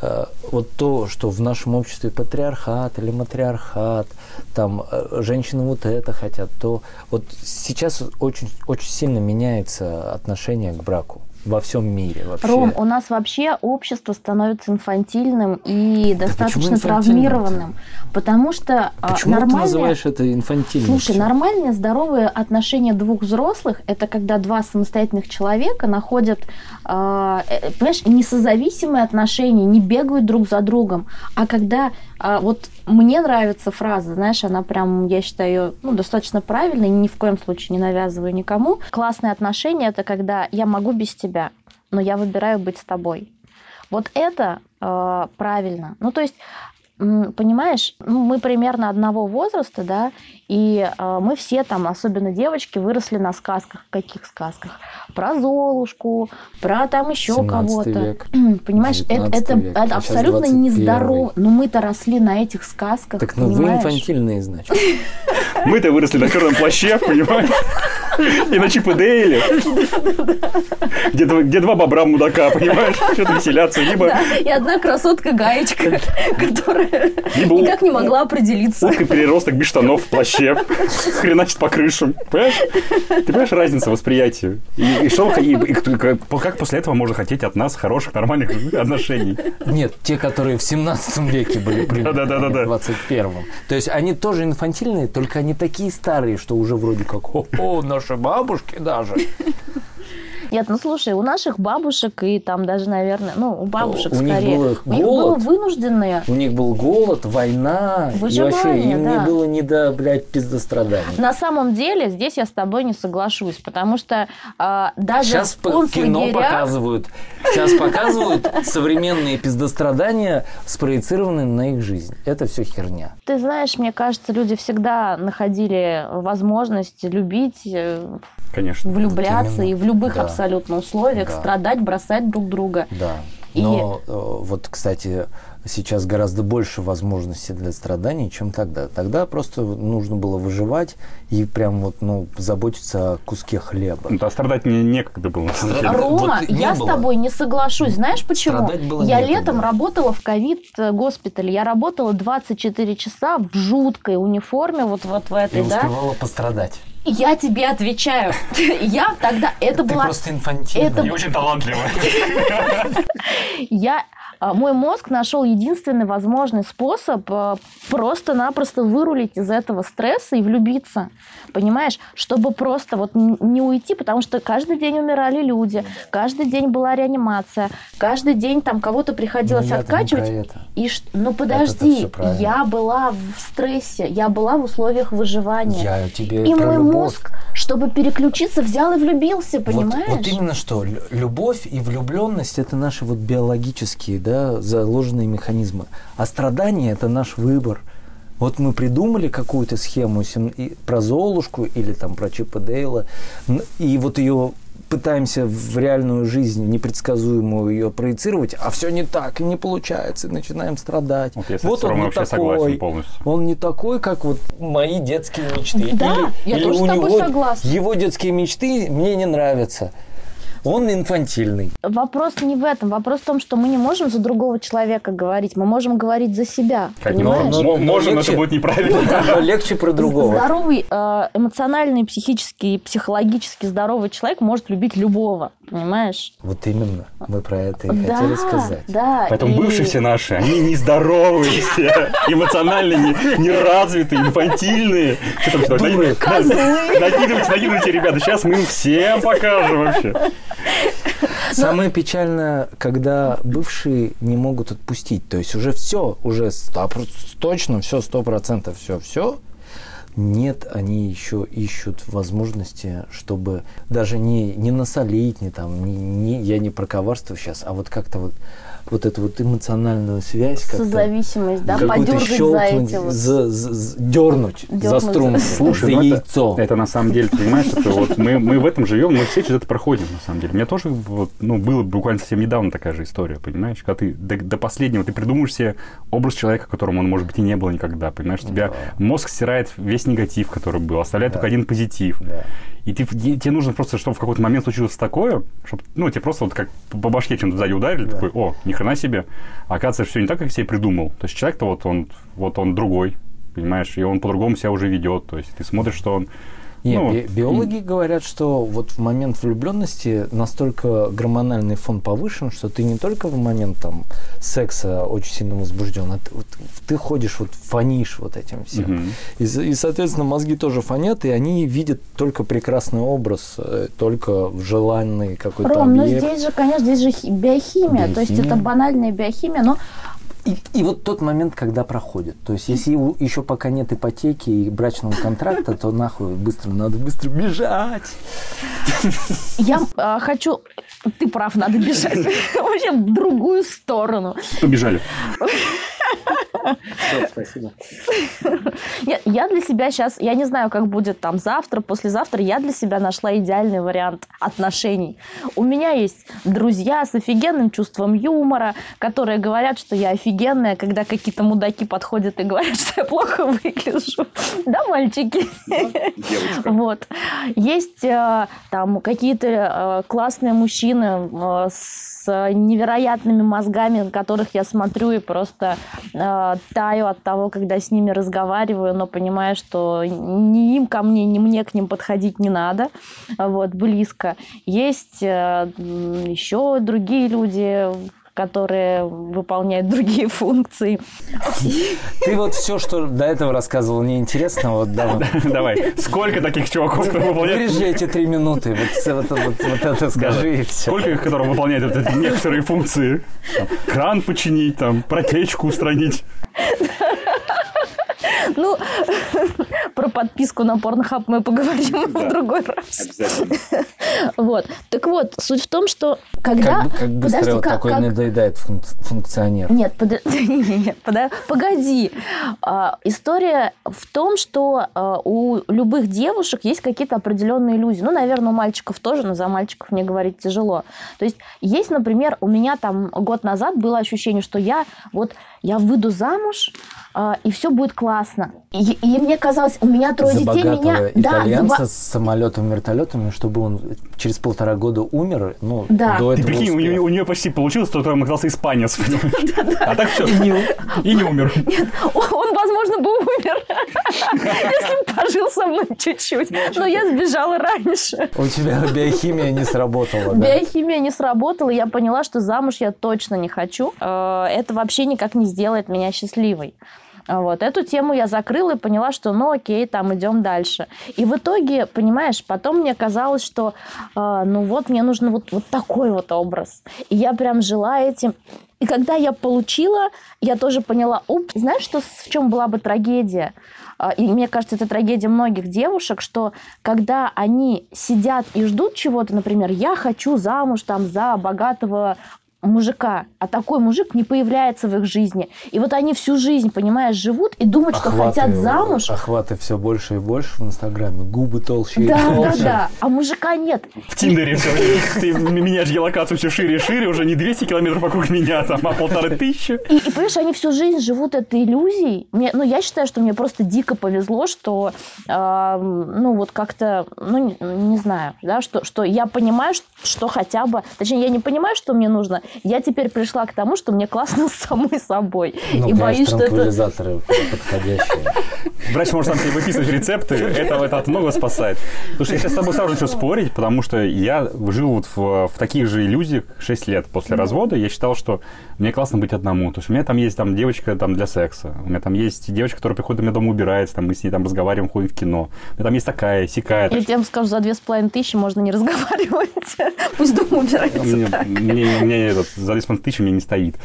Speaker 2: э, вот то, что в нашем обществе патриархат или матриархат, там э, женщины вот это хотят, то вот сейчас очень, очень сильно меняется отношение к браку во всем мире вообще.
Speaker 3: Ром, у нас вообще общество становится инфантильным и да достаточно травмированным, потому что
Speaker 2: а, почему нормальные... ты называешь это инфантильным?
Speaker 3: Слушай, нормальные здоровые отношения двух взрослых это когда два самостоятельных человека находят, понимаешь, не созависимые отношения, не бегают друг за другом, а когда а, вот мне нравится фраза, знаешь, она прям, я считаю ее ну, достаточно правильной, ни в коем случае не навязываю никому. Классные отношения это когда я могу без тебя, но я выбираю быть с тобой. Вот это э, правильно. Ну, то есть понимаешь, ну, мы примерно одного возраста, да, и э, мы все там, особенно девочки, выросли на сказках. Каких сказках? Про Золушку, про там еще кого-то. Понимаешь, это, это, век. это а абсолютно нездорово. Но мы-то росли на этих сказках.
Speaker 2: Так, ну
Speaker 3: понимаешь?
Speaker 2: вы инфантильные, значит.
Speaker 1: Мы-то выросли на черном плаще, понимаешь? И на Чип и Дейле. Где, два бобра мудака, понимаешь? Что-то веселятся. Либо...
Speaker 3: И одна красотка-гаечка, которая никак не могла определиться.
Speaker 1: Утка переросток без штанов в плаще. Хреначит по крышам. Понимаешь? Ты понимаешь разницу восприятия? И, и что, и, и, как после этого можно хотеть от нас хороших, нормальных отношений?
Speaker 2: Нет, те, которые в 17 веке были примерно, да, да, да, в 21-м. То есть они тоже инфантильные, только они такие старые, что уже вроде как, о, наши бабушки даже.
Speaker 3: Нет, ну слушай, у наших бабушек и там даже, наверное, ну, у бабушек
Speaker 2: у
Speaker 3: скорее.
Speaker 2: Них было голод, у них было
Speaker 3: вынужденные.
Speaker 2: У них был голод, война. Выживание, и вообще им да. не было ни до, блядь, пиздостраданий.
Speaker 3: На самом деле, здесь я с тобой не соглашусь, потому что э, даже
Speaker 2: Сейчас в кино показывают, сейчас показывают современные пиздострадания, спроецированные на их жизнь. Это все херня.
Speaker 3: Ты знаешь, мне кажется, люди всегда находили возможность любить э,
Speaker 1: Конечно.
Speaker 3: влюбляться вот и в любых да. Абсолютно условиях да. страдать, бросать друг друга.
Speaker 2: Да. Но и... Э, вот, кстати, сейчас гораздо больше возможностей для страданий, чем тогда. Тогда просто нужно было выживать и прям вот, ну, заботиться о куске хлеба.
Speaker 1: Да, страдать мне некогда было.
Speaker 3: Рома, вот я было. с тобой не соглашусь. Знаешь почему? было я некогда. летом работала в ковид-госпитале. Я работала 24 часа в жуткой униформе, вот, вот в этой, и
Speaker 2: да? успевала пострадать.
Speaker 3: Я тебе отвечаю. Я тогда... Это
Speaker 2: Ты
Speaker 3: была...
Speaker 2: просто инфантильная.
Speaker 1: Это... И очень талантливая.
Speaker 3: Я мой мозг нашел единственный возможный способ а, просто-напросто вырулить из этого стресса и влюбиться. Понимаешь? Чтобы просто вот не уйти, потому что каждый день умирали люди, каждый день была реанимация, каждый день там кого-то приходилось
Speaker 2: ну,
Speaker 3: откачивать. И ну подожди, я была в стрессе, я была в условиях выживания.
Speaker 2: Я тебе
Speaker 3: и мой
Speaker 2: любовь.
Speaker 3: мозг, чтобы переключиться, взял и влюбился, понимаешь?
Speaker 2: Вот, вот именно что, любовь и влюбленность это наши вот биологические да, заложенные механизмы. А страдание – это наш выбор. Вот мы придумали какую-то схему про Золушку или там про Чипа Дейла, и вот ее пытаемся в реальную жизнь непредсказуемую ее проецировать, а все не так, и не получается, и начинаем страдать. Вот,
Speaker 1: я вот он не такой,
Speaker 2: он не такой, как вот мои детские мечты.
Speaker 3: Да, или, я или тоже у с тобой него, согласна.
Speaker 2: Его детские мечты мне не нравятся он инфантильный.
Speaker 3: Вопрос не в этом. Вопрос в том, что мы не можем за другого человека говорить. Мы можем говорить за себя. Понимаешь?
Speaker 1: Но, но, но можем, легче, это будет неправильно.
Speaker 2: Но легче про другого.
Speaker 3: Здоровый, э, эмоциональный, психический, психологически здоровый человек может любить любого. Понимаешь?
Speaker 2: Вот именно. Мы про это и да, хотели сказать.
Speaker 3: Да.
Speaker 1: Поэтому и... бывшие все наши, они нездоровые все, эмоционально неразвитые, инфантильные. Что там, что, накидывайте, накидывайте, ребята, сейчас мы им всем покажем вообще.
Speaker 2: Самое печальное, когда бывшие не могут отпустить. То есть уже все, уже 100, точно все, сто процентов все, все. Нет, они еще ищут возможности, чтобы даже не, не насолить, не там, не, не, я не про коварство сейчас, а вот как-то вот вот эту вот эмоциональную связь.
Speaker 3: Созависимость, да, подергать за эти вот.
Speaker 2: за- за- за- дернуть за
Speaker 3: Дернуть.
Speaker 2: струнку,
Speaker 1: Слушай,
Speaker 2: за
Speaker 1: ну это-
Speaker 2: яйцо.
Speaker 1: Это, на самом деле, понимаешь, что вот мы, мы в этом живем, мы все через это проходим, на самом деле. У меня тоже вот, ну, было буквально совсем недавно такая же история, понимаешь? Когда ты до, до последнего, ты придумаешь себе образ человека, которому он, может быть, и не было никогда, понимаешь? У тебя мозг стирает весь негатив, который был, оставляет только один позитив.
Speaker 2: Да.
Speaker 1: И ты, тебе нужно просто, чтобы в какой-то момент случилось такое, чтобы, ну, тебе просто вот как по башке чем-то сзади ударили,
Speaker 2: Да.
Speaker 1: такой, о, ни хрена себе. А оказывается, все не так, как себе придумал. То есть человек-то вот он, вот он другой, понимаешь, и он по-другому себя уже ведет. То есть ты смотришь, что он...
Speaker 2: Не,
Speaker 1: ну,
Speaker 2: би- биологи говорят, что вот в момент влюбленности настолько гормональный фон повышен, что ты не только в момент там секса очень сильно возбужден, а ты, вот, ты ходишь вот фонишь вот этим всем.
Speaker 1: Мгм.
Speaker 2: И, и, соответственно, мозги тоже фонят, и они видят только прекрасный образ, э, только в желанный какой-то
Speaker 3: Ром, ну
Speaker 2: объект.
Speaker 3: здесь же, конечно, здесь же хи- биохимия, то есть
Speaker 2: Биохимия.
Speaker 3: это банальная биохимия, но
Speaker 2: И, и вот тот момент, когда проходит. То есть, если у- еще пока нет ипотеки и брачного контракта, то нахуй быстро, надо быстро бежать.
Speaker 3: я а, хочу... Ты прав, надо бежать. Вообще в другую сторону.
Speaker 1: Побежали.
Speaker 2: спасибо.
Speaker 3: Я, я для себя сейчас, я не знаю, как будет там завтра, послезавтра, я для себя нашла идеальный вариант отношений. У меня есть друзья с офигенным чувством юмора, которые говорят, что я офигенная, когда какие-то мудаки подходят и говорят, что я плохо выгляжу. Да, мальчики? Вот. Есть э, там какие-то э, классные мужчины э, с невероятными мозгами, на которых я смотрю и просто таю от того, когда с ними разговариваю, но понимаю, что ни им ко мне, ни мне к ним подходить не надо, вот, близко. Есть еще другие люди, которые выполняют другие функции.
Speaker 2: Ты вот все, что до этого рассказывал, неинтересно, вот давай.
Speaker 1: Давай. Сколько таких чуваков, которые выполняют...
Speaker 2: Вырежи эти три минуты, вот, вот, вот- вот это скажи и все.
Speaker 1: Сколько их, которые выполняют вот эти некоторые функции? Там, кран починить, там, протечку устранить.
Speaker 3: Ну, про подписку на Pornhub мы поговорим
Speaker 1: Да.
Speaker 3: в другой раз.
Speaker 1: Обязательно.
Speaker 3: Вот. Так вот, суть в том, что когда...
Speaker 2: Как, как быстро
Speaker 3: Подожди,
Speaker 2: вот
Speaker 3: как-
Speaker 2: такой
Speaker 3: как-
Speaker 2: надоедает функ- функционер.
Speaker 3: Нет, подо- не-не-не, подо- погоди. А, история в том, что а, у любых девушек есть какие-то определенные иллюзии. Ну, наверное, у мальчиков тоже, но за мальчиков мне говорить тяжело. То есть есть, например, у меня там год назад было ощущение, что я вот я выйду замуж, и все будет классно. И, и мне казалось, у меня трое
Speaker 2: За
Speaker 3: детей, меня... Да, за
Speaker 2: итальянца
Speaker 3: бо-
Speaker 2: с самолетом, вертолетами, чтобы он через полтора года умер, ну,
Speaker 3: Да.
Speaker 2: до
Speaker 1: Ты
Speaker 2: этого
Speaker 1: прикинь, у
Speaker 2: успеха.
Speaker 1: нее, у нее почти получилось, то там оказался испанец. А так все.
Speaker 2: И не-
Speaker 1: И не умер.
Speaker 3: Он, возможно, бы умер, если бы пожил со мной чуть-чуть. Но я сбежала раньше.
Speaker 2: У тебя биохимия не сработала, да?
Speaker 3: Биохимия не сработала, и я поняла, что замуж я точно не хочу. Э, Это вообще никак не сделает меня счастливой. Вот. Эту тему я закрыла и поняла, что ну окей, там идем дальше. И в итоге, понимаешь, потом мне казалось, что э, ну вот мне нужен вот, вот такой вот образ. И я прям жила этим. И когда я получила, я тоже поняла, уп, знаешь, что, в чем была бы трагедия? А, И мне кажется, это трагедия многих девушек, что когда они сидят и ждут чего-то, например, я хочу замуж там за богатого мужика, а такой мужик не появляется в их жизни. И вот они всю жизнь, понимаешь, живут и думают, что хотят замуж.
Speaker 2: Охваты все больше и больше в Инстаграме. Губы толще и
Speaker 3: Да, да,
Speaker 2: толще.
Speaker 3: да. А мужика нет.
Speaker 1: В Тиндере все. Ты меняешь геолокацию все шире и шире, уже не 200 километров вокруг меня, там, а полторы тысячи.
Speaker 3: И, и понимаешь, они всю жизнь живут этой иллюзией. Мне, ну, я считаю, что мне просто дико повезло, что, э, ну, вот как-то, ну, не, не знаю, да, что, что я понимаю, что хотя бы, точнее, я не понимаю, что мне нужно. Я теперь пришла к тому, что мне классно с самой собой.
Speaker 2: Ну,
Speaker 3: и
Speaker 2: конечно,
Speaker 3: боюсь, что это...
Speaker 2: транквилизаторы подходящие.
Speaker 1: Врач может там тебе выписывать рецепты, это, это от многого спасает. Слушай, я сейчас с тобой сразу начну спорить, потому что я жил вот в, в таких же иллюзиях 6 лет после развода. Я считал, что мне классно быть одному. То есть у меня там есть там девочка там, для секса, у меня там есть девочка, которая приходит, у меня дома убирается, там, мы с ней там разговариваем, ходим в кино. У меня там есть такая, сякая.
Speaker 3: Я тебе скажу, за две с половиной тысячи можно не разговаривать. Пусть дома убирается.
Speaker 1: Мне,
Speaker 3: так.
Speaker 1: мне- мне этот, за 2,5 тысячи мне не стоит.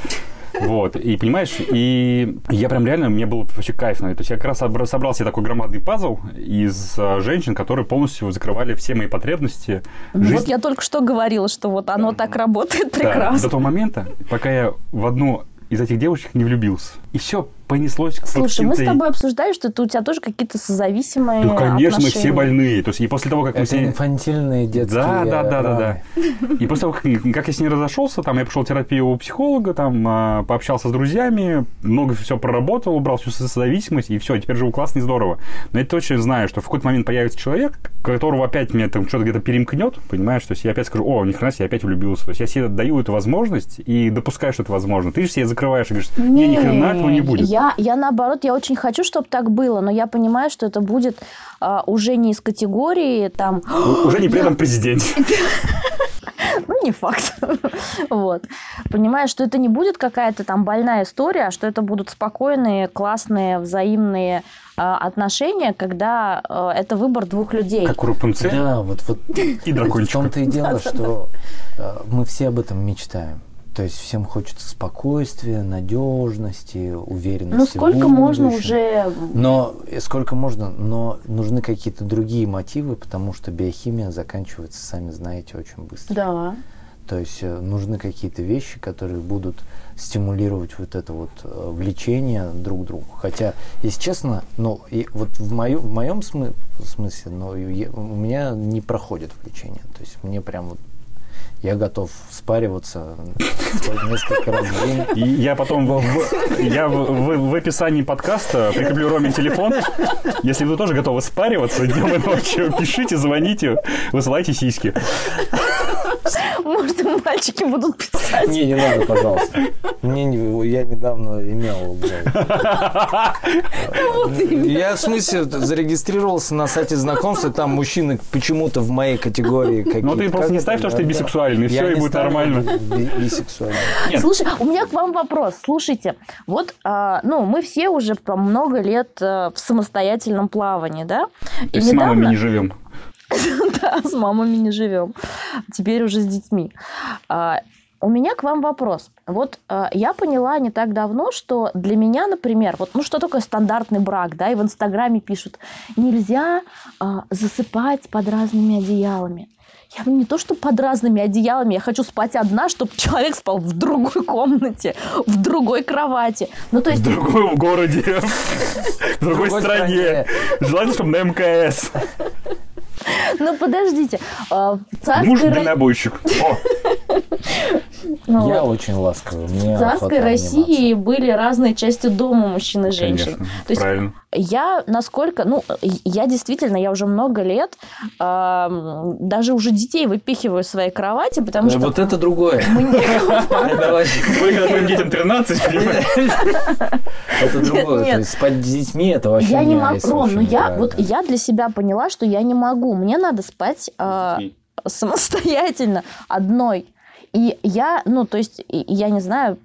Speaker 1: Вот, и понимаешь, и я прям реально, мне было вообще кайфно. То есть я как раз собрал себе такой громадный пазл из а, женщин, которые полностью закрывали все мои потребности.
Speaker 3: Ну Жизнь... Вот я только что говорила, что вот оно так работает прекрасно.
Speaker 1: Да, до того момента, пока я в одну из этих девушек не влюбился. И все, понеслось к
Speaker 3: Слушай, мы с тобой обсуждали, что это у тебя тоже какие-то созависимые
Speaker 1: Ну, конечно,
Speaker 3: отношения.
Speaker 1: мы все больные. То есть, и после того, как
Speaker 2: это
Speaker 1: мы все...
Speaker 2: инфантильные детские
Speaker 1: Да, да, да, да, да. И после того, как, как я с ней разошелся, там, я пошел терапию у психолога, там, а, пообщался с друзьями, много все проработал, убрал всю созависимость, и все, теперь живу классно и здорово. Но я точно знаю, что в какой-то момент появится человек, которого опять меня там что-то где-то перемкнет, понимаешь, то есть я опять скажу, о, ни хрена себе, я опять влюбился. То есть я себе даю эту возможность и допускаю, что это возможно. Ты же себе закрываешь и говоришь, не, ни хрена этого не будет.
Speaker 3: Я, я наоборот, я очень хочу, чтобы так было, но я понимаю, что это будет а, уже не из категории там...
Speaker 1: Уже не при этом президенте.
Speaker 3: Ну, не факт. вот. Понимаешь, что это не будет какая-то там больная история, а что это будут спокойные, классные, взаимные э, отношения, когда э, это выбор двух людей.
Speaker 1: Как у Рапунцель?
Speaker 2: Да, вот, вот
Speaker 1: и дракончика.
Speaker 2: В том-то и дело, что э, мы все об этом мечтаем. То есть всем хочется спокойствия, надежности, уверенности.
Speaker 3: Ну сколько можно уже?
Speaker 2: Но сколько можно, но нужны какие-то другие мотивы, потому что биохимия заканчивается, сами знаете, очень быстро.
Speaker 3: Да.
Speaker 2: То есть э, нужны какие-то вещи, которые будут стимулировать вот это вот э, влечение друг к другу. Хотя, если честно, ну, и вот в, мою, в моем смы смысле, ну, я, у меня не проходит влечение. То есть мне прям вот я готов спариваться несколько раз в день.
Speaker 1: И я потом в, в, я в, в, в описании подкаста прикреплю Роме телефон. Если вы тоже готовы спариваться днем и ночью, пишите, звоните, высылайте сиськи.
Speaker 3: Может, мальчики будут писать.
Speaker 2: Не, не надо, пожалуйста. Мне не, я недавно имел. Я, в смысле, зарегистрировался на сайте знакомства, там мужчины почему-то в моей категории какие-то.
Speaker 1: Ну, ты просто не ставь то, что ты бисексуальный, все, и будет нормально.
Speaker 2: Бисексуальный.
Speaker 3: Слушай, у меня к вам вопрос. Слушайте, вот, а, ну, мы все уже много лет э, в самостоятельном плавании, да?
Speaker 1: То есть с мамами не живем.
Speaker 3: Да, с мамами не живем. Теперь уже с детьми. А, у меня к вам вопрос. Вот э, я поняла не так давно, что для меня, например, вот ну что такое стандартный брак, да, и в Инстаграме пишут, нельзя э, засыпать под разными одеялами. Я не то, что под разными одеялами, я хочу спать одна, чтобы человек спал в другой комнате, в другой кровати. Ну, то есть...
Speaker 1: В другом городе, в другой стране. Желательно, чтобы на МКС.
Speaker 3: Ну, подождите. А,
Speaker 1: Муж дальнобойщик.
Speaker 2: Ну, я очень ласковый.
Speaker 3: В царской России были разные части дома мужчин и женщин.
Speaker 1: Конечно, правильно
Speaker 3: я насколько, ну, я действительно, я уже много лет э, даже уже детей выпихиваю из своей кровати, потому что...
Speaker 2: Вот это другое.
Speaker 1: Вы твоим детям 13,
Speaker 2: понимаешь? Это другое. То есть спать с детьми это вообще
Speaker 3: Я не могу, Ром, ну я вот я для себя поняла, что я не могу. Мне надо спать а, самостоятельно одной. И я, ну, то есть, я не знаю,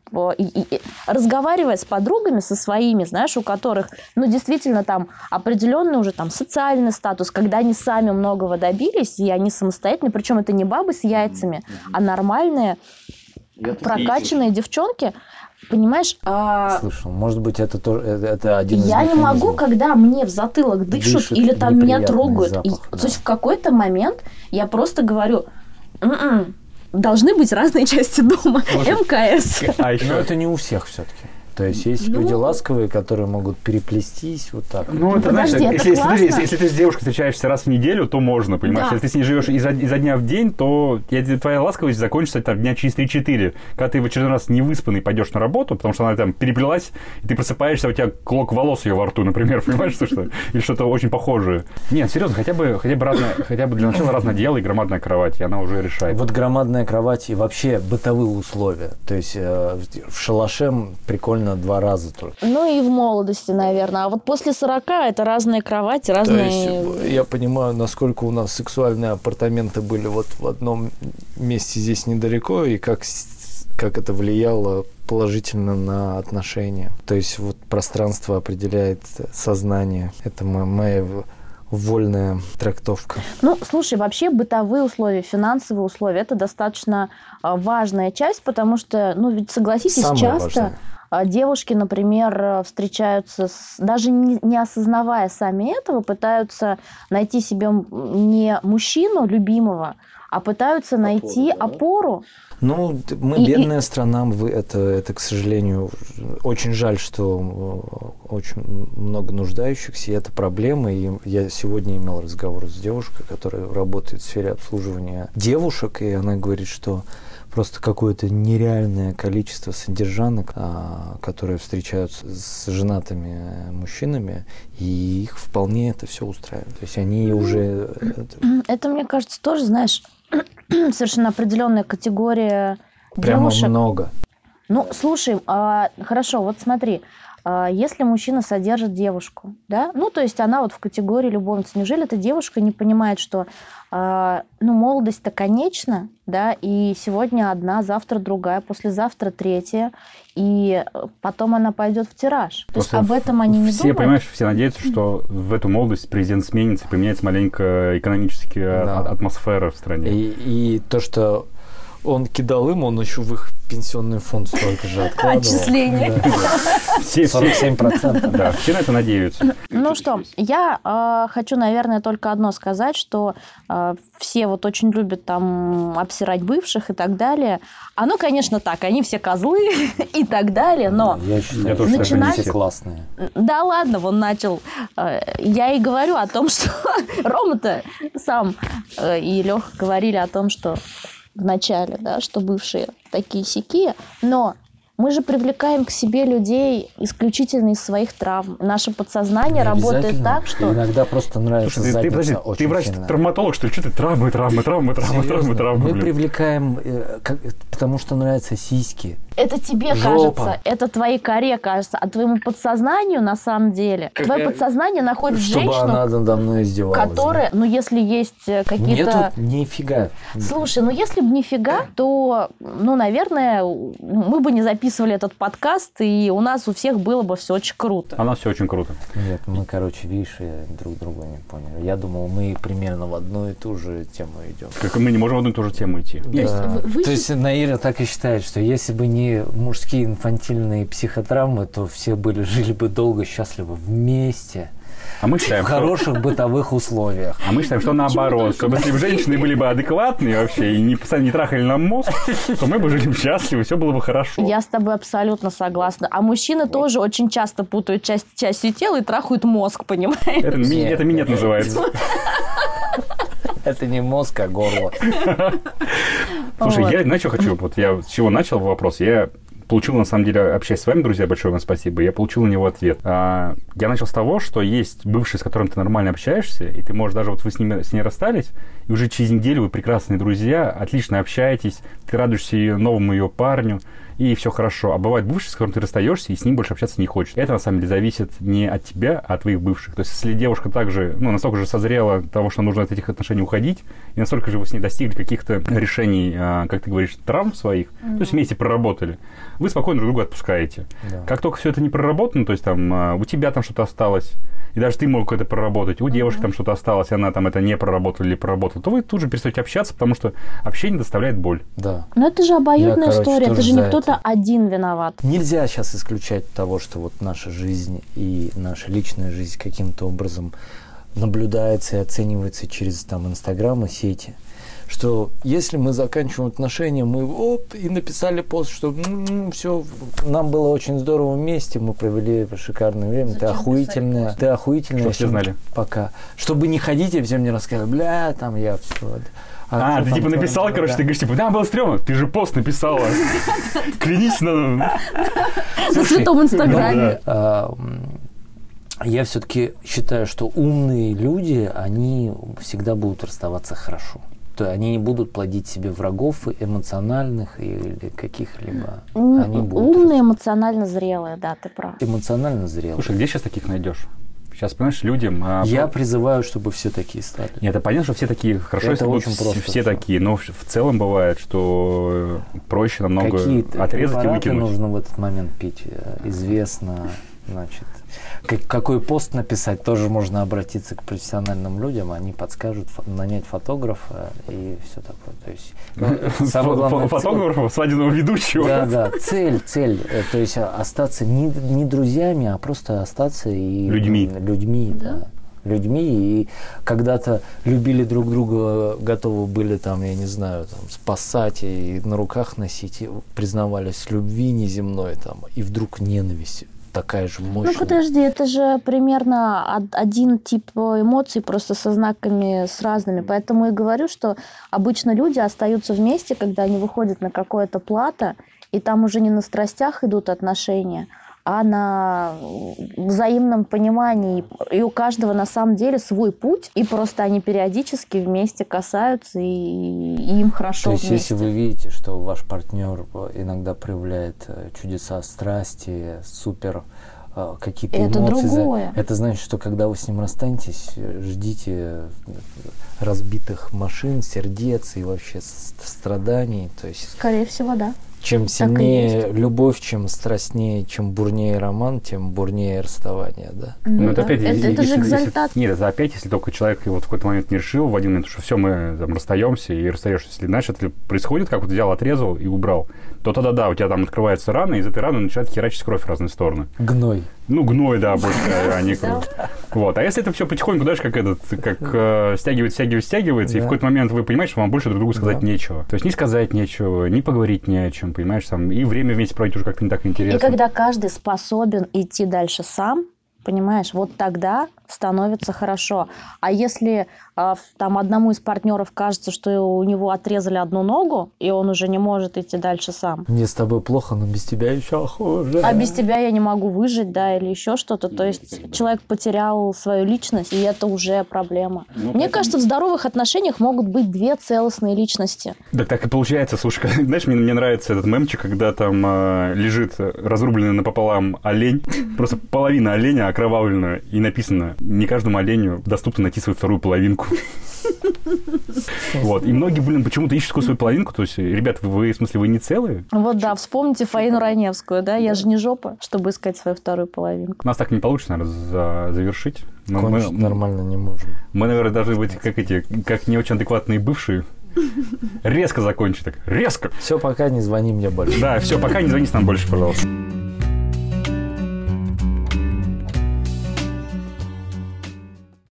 Speaker 3: разговаривая с подругами, со своими, знаешь, у которых, ну, действительно, там определенный уже там социальный статус, когда они сами многого добились, и они самостоятельно, причем это не бабы с яйцами, а нормальные, я прокачанные девчонки, Понимаешь?
Speaker 2: А... Слышал, может быть, это тоже это один из
Speaker 3: Я не могу, когда мне в затылок дышат Дышит или там меня трогают. Запах, и, да. То есть в какой-то момент я просто говорю, м-м, должны быть разные части дома. МКС.
Speaker 2: А еще... Но это не у всех все-таки. То есть есть ну, люди ласковые, которые могут переплестись вот так.
Speaker 1: Ну, это, Подожди, знаешь, это если, если, если, если ты с девушкой встречаешься раз в неделю, то можно, понимаешь? Да. Если ты с ней живешь изо, изо дня в день, то твоя ласковость закончится там, дня через 3-4. Когда ты в очередной раз не выспанный пойдешь на работу, потому что она там переплелась, и ты просыпаешься, у тебя клок волос ее во рту, например, понимаешь, что, что Или что-то очень похожее. Нет, серьезно, хотя бы, хотя бы, разное, хотя бы для начала разное дело и громадная кровать, и она уже решает.
Speaker 2: Вот громадная кровать и вообще бытовые условия. То есть э, в шалаше прикольно два раза только
Speaker 3: ну и в молодости, наверное. А вот после 40 это разные кровати, разные...
Speaker 2: То есть, я понимаю, насколько у нас сексуальные апартаменты были вот в одном месте здесь недалеко, и как, как это влияло положительно на отношения. То есть вот пространство определяет сознание. Это моя вольная трактовка.
Speaker 3: Ну, слушай, вообще бытовые условия, финансовые условия – это достаточно а, важная часть, потому что, ну, ведь согласитесь,
Speaker 2: Самое
Speaker 3: часто
Speaker 2: важное.
Speaker 3: А, девушки, например, э, встречаются, с, даже не, не осознавая сами этого, пытаются найти себе не мужчину любимого, а пытаются найти
Speaker 2: да.
Speaker 3: опору.
Speaker 2: Ну, мы
Speaker 3: И- и-
Speaker 2: бедная страна, вы- это, это, к сожалению, очень жаль, что э, очень много нуждающихся, и это проблема. И я сегодня имел разговор с девушкой, которая работает в сфере обслуживания девушек, и она говорит, что просто какое-то нереальное количество содержанок, а, которые встречаются с женатыми э, мужчинами, и их вполне это все устраивает. То есть они уже... э, это-
Speaker 3: мне кажется, тоже, знаешь, совершенно определенная категория
Speaker 2: Прямо
Speaker 3: девушек.
Speaker 2: много.
Speaker 3: Ну, слушай, а, хорошо, вот смотри, а, если мужчина содержит девушку, да, ну, то есть она вот в категории любовницы, неужели эта девушка не понимает, что, ну, молодость-то конечна, да, и сегодня одна, завтра другая, послезавтра третья, и э, потом она пойдет в тираж. То есть об этом они не
Speaker 1: все,
Speaker 3: думают.
Speaker 1: понимаешь, все надеются, что в эту молодость президент сменится, и поменяется маленько экономическая
Speaker 2: Да.
Speaker 1: а- атмосфера в стране.
Speaker 2: И, и то, что он кидал им, он еще в их пенсионный фонд столько же откладывал.
Speaker 3: Отчисления.
Speaker 2: Да.
Speaker 1: Все, все,
Speaker 2: 47%.
Speaker 1: да, все на это надеются.
Speaker 3: Ну что, я э, хочу, наверное, только одно сказать, что э, все вот очень любят там обсирать бывших и так далее. Оно, конечно, так, они все козлы и так далее, но
Speaker 2: Я считаю,
Speaker 1: Я тоже
Speaker 2: что
Speaker 3: считаю.
Speaker 2: все классные.
Speaker 3: да ладно, он начал. Э, Я и говорю о том, что Рома-то сам и Леха говорили о том, что в начале, да, что бывшие такие сякие, но мы же привлекаем к себе людей исключительно из своих травм. Наше подсознание
Speaker 2: Не
Speaker 3: работает так, что
Speaker 2: Иногда просто нравится
Speaker 1: Слушай, ты, подожди,
Speaker 2: задница
Speaker 1: ты
Speaker 2: очень сильно.
Speaker 1: врач-травматолог, что ли? Что ты травмы, травмы, травмы, травмы, травмы,
Speaker 2: Серьезно?
Speaker 1: травмы,
Speaker 2: Мы
Speaker 1: блин.
Speaker 2: привлекаем, э, как- потому что нравятся сиськи.
Speaker 3: Это тебе
Speaker 2: Жопа.
Speaker 3: кажется, это твоей коре кажется, а твоему подсознанию на самом деле. Твое подсознание находит
Speaker 2: Чтобы
Speaker 3: женщину,
Speaker 2: она надо мной издевалась.
Speaker 3: которая, ну если есть э,
Speaker 2: да.
Speaker 3: какие-то...
Speaker 2: Нету нифига.
Speaker 3: Слушай, ну если бы нифига, то, ну, наверное, мы бы не записывали этот подкаст, и у нас у всех было бы все очень круто.
Speaker 1: А у нас все очень круто.
Speaker 2: Нет, мы, короче, видишь, друг друга не поняли. Я думал, мы примерно в одну и ту же тему идем.
Speaker 1: Как и мы не можем в одну и ту же тему идти.
Speaker 3: есть
Speaker 2: Да.
Speaker 3: вы- вы
Speaker 2: То есть Наира так и считает, что если бы не мужские инфантильные психотравмы, то все были, жили бы долго, счастливо вместе,
Speaker 1: А мы
Speaker 2: в
Speaker 1: считаем, что...
Speaker 2: хороших бытовых условиях.
Speaker 1: А мы считаем, что наоборот, чтобы если бы женщины были бы адекватные вообще и не, не трахали нам мозг, то мы бы жили бы счастливы, все было бы хорошо.
Speaker 3: Я с тобой абсолютно согласна. А мужчины тоже очень часто путают часть частью тела и трахают мозг, понимаешь?
Speaker 1: Это, ми- это минет называется.
Speaker 2: Это не мозг, а горло.
Speaker 1: Слушай, я что хочу? Вот я с чего начал вопрос? Я получил, на самом деле, общаясь с вами, друзья, большое вам спасибо, я получил на него ответ. А, я начал с того, что есть бывший, с которым ты нормально общаешься, и ты можешь даже вот вы с, ними, с ней расстались, и уже через неделю вы прекрасные друзья, отлично общаетесь, ты радуешься ее новому ее парню, и все хорошо. А бывает бывший, с которым ты расстаешься, и с ним больше общаться не хочешь. Это, на самом деле, зависит не от тебя, а от твоих бывших. То есть, если девушка также, ну, настолько же созрела того, что нужно от этих отношений уходить, и настолько же вы с ней достигли каких-то решений, а, как ты говоришь, травм своих, то есть вместе проработали, вы спокойно друг друга отпускаете.
Speaker 2: Да.
Speaker 1: Как только все это не проработано, то есть там а, у тебя там что-то осталось, и даже ты мог это проработать, у девушки там что-то осталось, и она там это не проработала или проработала, то вы тут же перестаете общаться, потому что общение доставляет боль.
Speaker 2: Да.
Speaker 3: Но это же обоюдная
Speaker 2: Я, короче,
Speaker 3: история, это же не
Speaker 2: за
Speaker 3: кто-то один виноват.
Speaker 2: Нельзя сейчас исключать того, что вот наша жизнь и наша личная жизнь каким-то образом наблюдается и оценивается через там Инстаграм и сети. Что если мы заканчиваем отношения, мы оп, и написали пост, что все, нам было очень здорово вместе, мы провели шикарное время, ты охуительная, ты охуительная.
Speaker 1: Чтоб все знали.
Speaker 2: Пока. Чтобы не ходить и всем не рассказывать, бля, там я все.
Speaker 1: А, ты типа написала, короче, ты говоришь, типа, да, было стрёмно, ты же пост написала. Клянись на...
Speaker 3: На святом
Speaker 2: Ну,
Speaker 3: Инстаграме.
Speaker 2: а, м, Я все-таки считаю, что умные люди, они всегда будут расставаться хорошо. То есть они не будут плодить себе врагов эмоциональных или каких-либо.
Speaker 3: М,
Speaker 2: Они будут
Speaker 3: Умные, эмоционально зрелые, да, ты прав.
Speaker 2: эмоционально зрелые.
Speaker 1: Слушай, где сейчас таких найдешь? Сейчас, понимаешь, людям... а,
Speaker 2: Я
Speaker 1: про-
Speaker 2: призываю, чтобы все такие стали.
Speaker 1: Нет, это понятно, что все такие, хорошо,
Speaker 2: Это
Speaker 1: если
Speaker 2: очень
Speaker 1: все,
Speaker 2: просто
Speaker 1: все такие, но в, целом бывает, что проще намного
Speaker 2: Какие
Speaker 1: отрезать и выкинуть.
Speaker 2: нужно в этот момент пить? Э, Известно. Значит, как- какой пост написать, тоже можно обратиться к профессиональным людям, они подскажут, нанять фотографа и все такое. То есть, ну, самое главное,
Speaker 1: Фотографа, свадебного ведущего.
Speaker 2: Да, да, цель, цель, э, то есть а, остаться не, не друзьями, а просто остаться и
Speaker 1: Людьми.
Speaker 2: людьми, да. людьми и когда-то любили друг друга, готовы были там, я не знаю, там спасать и на руках носить, и признавались в любви неземной там, и вдруг ненависть такая же мощная.
Speaker 3: Ну подожди, это же примерно од- один тип эмоций, просто со знаками с разными. Поэтому и говорю, что обычно люди остаются вместе, когда они выходят на какое-то плато, и там уже не на страстях идут отношения, а на взаимном понимании. И у каждого на самом деле свой путь, и просто они периодически вместе касаются, и, и им хорошо
Speaker 2: То есть,
Speaker 3: вместе.
Speaker 2: если вы видите, что ваш партнер э, иногда проявляет э, чудеса страсти, супер э, какие-то
Speaker 3: Это
Speaker 2: эмоции,
Speaker 3: другое.
Speaker 2: это значит, что когда вы с ним расстанетесь, ждите разбитых машин, сердец и вообще страданий. То есть,
Speaker 3: Скорее всего, да.
Speaker 2: Чем сильнее любовь, чем страстнее, чем бурнее роман, тем бурнее расставание, да?
Speaker 1: Ну,
Speaker 3: Ну
Speaker 1: это
Speaker 3: да.
Speaker 1: опять,
Speaker 3: это,
Speaker 1: если-
Speaker 3: это же
Speaker 1: если-. Нет, это опять, если только человек вот в какой-то момент не решил в один момент, что все, мы там расстаемся и расстаешься. Если, знаешь, это происходит, как вот взял, отрезал и убрал, то тогда да, у тебя там открывается рана, и из этой раны начинает херачить кровь в разные стороны.
Speaker 2: Гной.
Speaker 1: Ну, гной, да, больше, а не
Speaker 3: Да.
Speaker 1: кровь. Вот. А если это все потихоньку, знаешь, как этот, как э, стягивается, стягивается, стягивается, и в
Speaker 2: Да.
Speaker 1: какой-то момент вы понимаете, что вам больше друг другу сказать
Speaker 2: Да.
Speaker 1: нечего. То есть не сказать нечего, не поговорить не о чем, понимаешь, там, и время вместе проводить уже как-то не так интересно.
Speaker 3: И когда каждый способен идти дальше сам, понимаешь, вот тогда становится хорошо. А если а, там одному из партнеров кажется, что у него отрезали одну ногу, и он уже не может идти дальше сам,
Speaker 2: Мне с тобой плохо, но без тебя еще хуже.
Speaker 3: а без тебя я не могу выжить, да, или еще что-то, то есть человек потерял свою личность, и это уже проблема. Мне кажется, в здоровых отношениях могут быть две целостные личности.
Speaker 1: Так так и получается, слушай, как- знаешь, мне, мне нравится этот мемчик, когда там э, лежит разрубленный напополам олень, просто половина оленя окровавленная, и написано, не каждому оленю доступно найти свою вторую половинку. Вот, и многие, блин, почему-то ищут такую свою половинку, то есть, ребят, вы, в смысле, вы не целые?
Speaker 3: Вот да, вспомните Фаину Раневскую, да, я же не жопа, чтобы искать свою вторую половинку.
Speaker 1: У нас так не получится, наверное, за- завершить. Мы,
Speaker 2: нормально не можем.
Speaker 1: мы, наверное, должны быть как эти, как не очень адекватные бывшие. Резко закончить так, резко.
Speaker 2: Все, пока не звони мне больше.
Speaker 1: Да, все, пока не звоните нам больше, пожалуйста.